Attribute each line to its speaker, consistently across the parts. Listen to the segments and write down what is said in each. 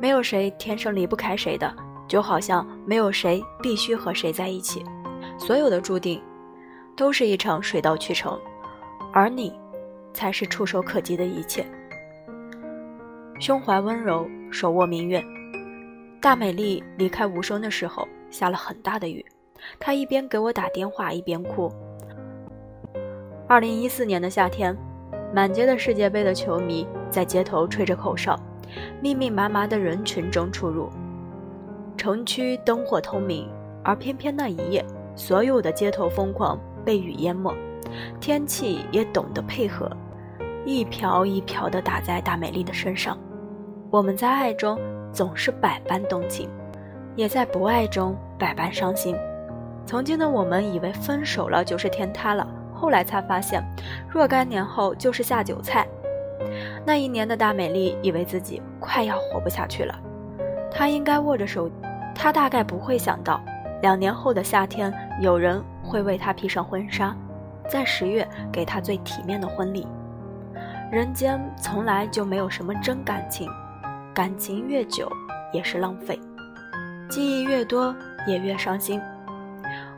Speaker 1: 没有谁天生离不开谁的，就好像没有谁必须和谁在一起。所有的注定，都是一场水到渠成，而你，才是触手可及的一切。胸怀温柔，手握明月。大美丽离开无声的时候，下了很大的雨。她一边给我打电话，一边哭。二零一四年的夏天，满街的世界杯的球迷在街头吹着口哨，密密麻麻的人群中出入，城区灯火通明。而偏偏那一夜，所有的街头疯狂被雨淹没，天气也懂得配合，一瓢一瓢地打在大美丽的身上。我们在爱中总是百般动情，也在不爱中百般伤心。曾经的我们以为分手了就是天塌了，后来才发现，若干年后就是下酒菜。那一年的大美丽以为自己快要活不下去了，她应该握着手，她大概不会想到，两年后的夏天，有人会为她披上婚纱，在十月给她最体面的婚礼。人间从来就没有什么真感情。感情越久也是浪费，记忆越多也越伤心。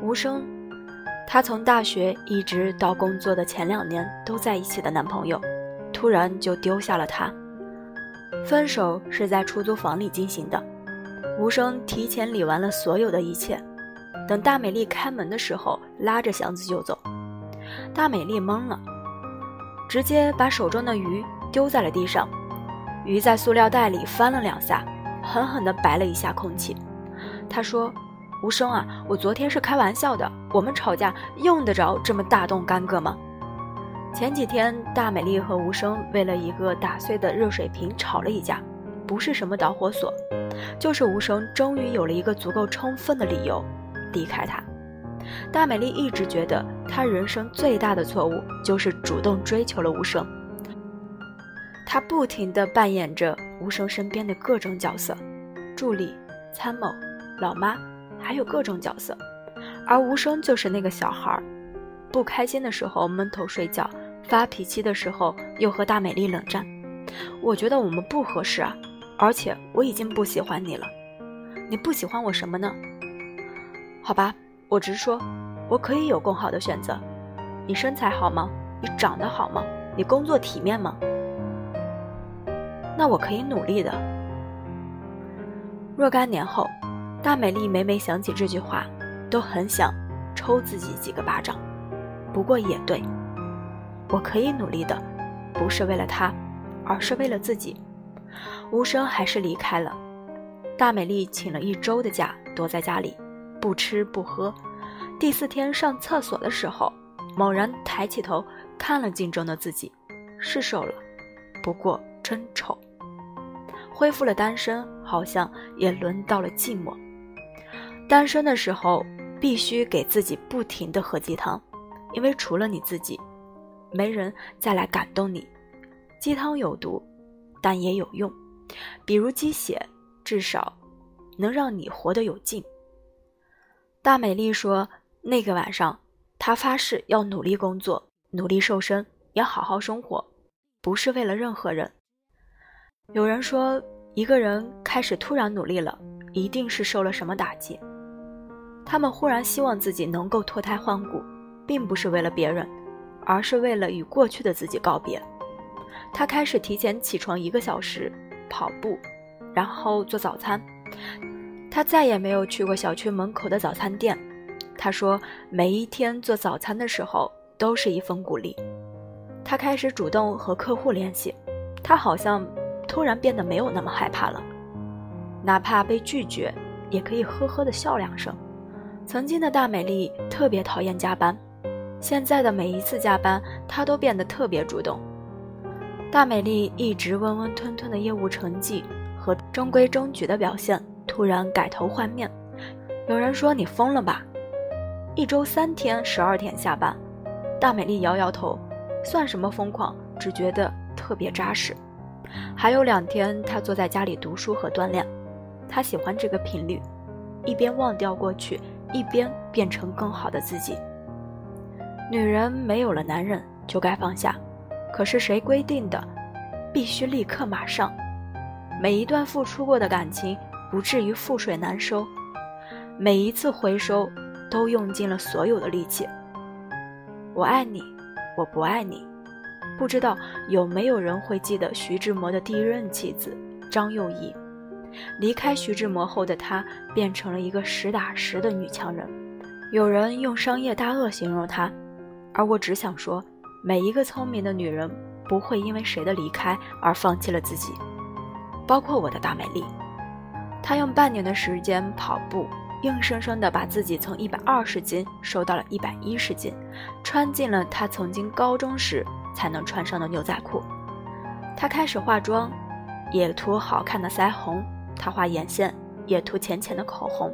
Speaker 1: 无声，她从大学一直到工作的前两年都在一起的男朋友，突然就丢下了她。分手是在出租房里进行的，无声提前理完了所有的一切，等大美丽开门的时候，拉着箱子就走。大美丽懵了，直接把手中的鱼丢在了地上。鱼在塑料袋里翻了两下，狠狠地白了一下空气。他说：“无声啊，我昨天是开玩笑的。我们吵架用得着这么大动干戈吗？”前几天，大美丽和无声为了一个打碎的热水瓶吵了一架，不是什么导火索，就是无声终于有了一个足够充分的理由离开他。大美丽一直觉得，她人生最大的错误就是主动追求了无声。她不停地扮演着无声身边的各种角色，助理、参谋、老妈，还有各种角色，而无声就是那个小孩儿，不开心的时候闷头睡觉，发脾气的时候又和大美丽冷战。我觉得我们不合适啊，而且我已经不喜欢你了。你不喜欢我什么呢？好吧，我直说，我可以有更好的选择。你身材好吗？你长得好吗？你工作体面吗？那我可以努力的。若干年后，大美丽每每想起这句话，都很想抽自己几个巴掌。不过也对，我可以努力的，不是为了他，而是为了自己。无声还是离开了。大美丽请了一周的假，躲在家里，不吃不喝。第四天上厕所的时候，猛然抬起头看了镜中的自己，是瘦了，不过真丑。恢复了单身，好像也轮到了寂寞。单身的时候，必须给自己不停的喝鸡汤，因为除了你自己，没人再来感动你。鸡汤有毒，但也有用，比如鸡血，至少能让你活得有劲。大美丽说，那个晚上，她发誓要努力工作，努力瘦身，也好好生活，不是为了任何人。有人说，一个人开始突然努力了，一定是受了什么打击。他们忽然希望自己能够脱胎换骨，并不是为了别人，而是为了与过去的自己告别。他开始提前起床一个小时跑步，然后做早餐。他再也没有去过小区门口的早餐店。他说，每一天做早餐的时候都是一份鼓励。他开始主动和客户联系。他好像。突然变得没有那么害怕了，哪怕被拒绝，也可以呵呵的笑两声。曾经的大美丽特别讨厌加班，现在的每一次加班，她都变得特别主动。大美丽一直温温吞吞的业务成绩和中规中矩的表现，突然改头换面。有人说你疯了吧？一周三天十二点下班，大美丽摇摇头，算什么疯狂？只觉得特别扎实。还有两天，她坐在家里读书和锻炼。她喜欢这个频率，一边忘掉过去，一边变成更好的自己。女人没有了男人，就该放下，可是谁规定的必须立刻马上？每一段付出过的感情不至于覆水难收，每一次回收都用尽了所有的力气。我爱你，我不爱你。不知道有没有人会记得徐志摩的第一任妻子张幼仪？离开徐志摩后的她变成了一个实打实的女强人。有人用商业大鳄形容她，而我只想说，每一个聪明的女人不会因为谁的离开而放弃了自己，包括我的大美丽。她用半年的时间跑步。硬生生地把自己从一百二十斤瘦到了一百一十斤，穿进了她曾经高中时才能穿上的牛仔裤。她开始化妆，也涂好看的腮红；他画眼线，也涂浅浅的口红。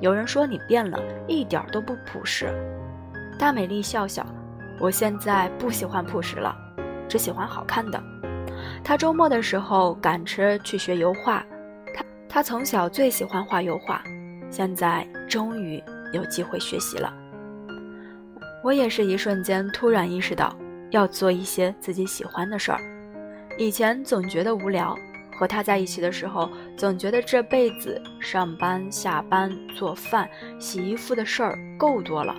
Speaker 1: 有人说你变了，一点都不朴实。大美丽笑笑，我现在不喜欢朴实了，只喜欢好看的。她周末的时候赶车去学油画，她她从小最喜欢画油画。现在终于有机会学习了，我也是一瞬间突然意识到要做一些自己喜欢的事儿。以前总觉得无聊，和他在一起的时候，总觉得这辈子上班、下班、做饭、洗衣服的事儿够多了。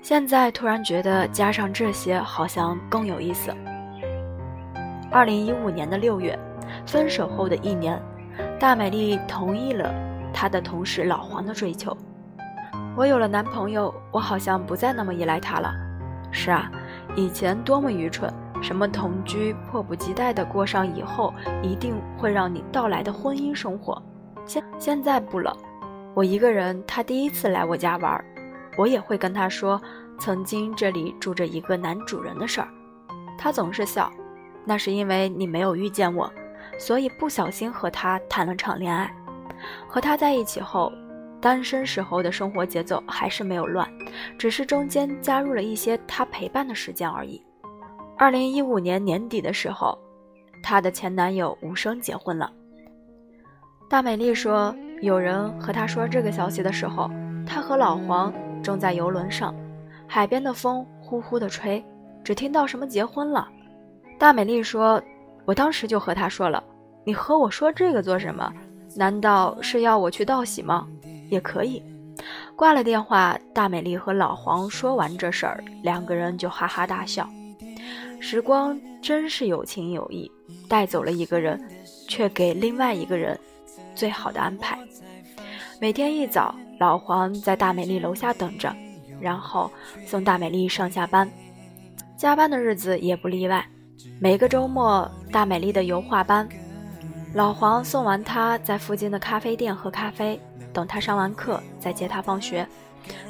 Speaker 1: 现在突然觉得加上这些好像更有意思。二零一五年的六月，分手后的一年，大美丽同意了。他的同事老黄的追求，我有了男朋友，我好像不再那么依赖他了。是啊，以前多么愚蠢，什么同居，迫不及待地过上以后一定会让你到来的婚姻生活。现现在不了，我一个人，他第一次来我家玩，我也会跟他说曾经这里住着一个男主人的事儿。他总是笑，那是因为你没有遇见我，所以不小心和他谈了场恋爱。和他在一起后，单身时候的生活节奏还是没有乱，只是中间加入了一些他陪伴的时间而已。二零一五年年底的时候，她的前男友吴声结婚了。大美丽说，有人和她说这个消息的时候，她和老黄正在游轮上，海边的风呼呼的吹，只听到什么结婚了。大美丽说，我当时就和他说了，你和我说这个做什么？难道是要我去道喜吗？也可以。挂了电话，大美丽和老黄说完这事儿，两个人就哈哈大笑。时光真是有情有义，带走了一个人，却给另外一个人最好的安排。每天一早，老黄在大美丽楼下等着，然后送大美丽上下班。加班的日子也不例外。每个周末，大美丽的油画班。老黄送完她，在附近的咖啡店喝咖啡，等她上完课再接她放学。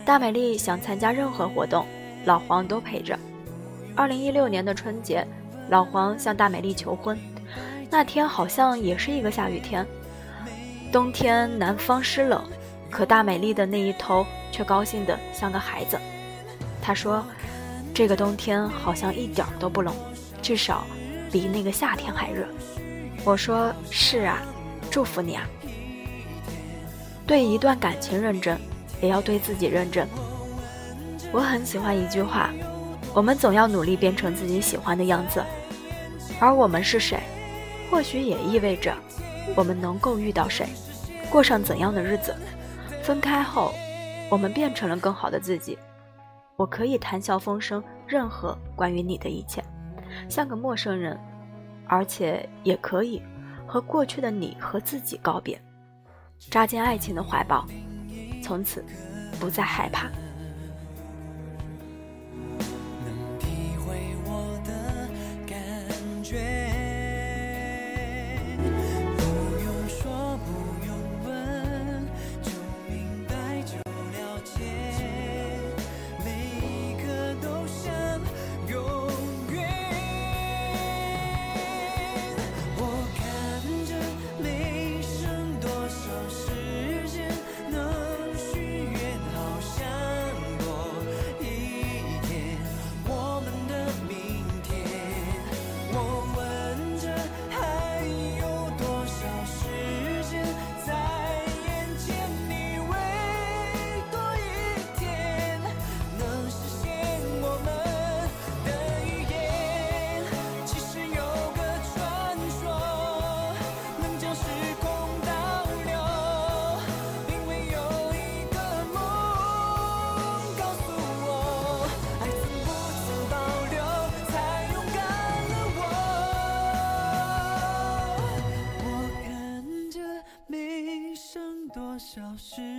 Speaker 1: 大美丽想参加任何活动，老黄都陪着。二零一六年的春节，老黄向大美丽求婚，那天好像也是一个下雨天。冬天南方湿冷，可大美丽的那一头却高兴得像个孩子。他说：“这个冬天好像一点都不冷，至少比那个夏天还热。”我说是啊，祝福你啊。对一段感情认真，也要对自己认真。我很喜欢一句话：我们总要努力变成自己喜欢的样子。而我们是谁，或许也意味着我们能够遇到谁，过上怎样的日子。分开后，我们变成了更好的自己。我可以谈笑风生任何关于你的一切，像个陌生人。而且也可以和过去的你和自己告别，扎进爱情的怀抱，从此不再害怕。
Speaker 2: 消失。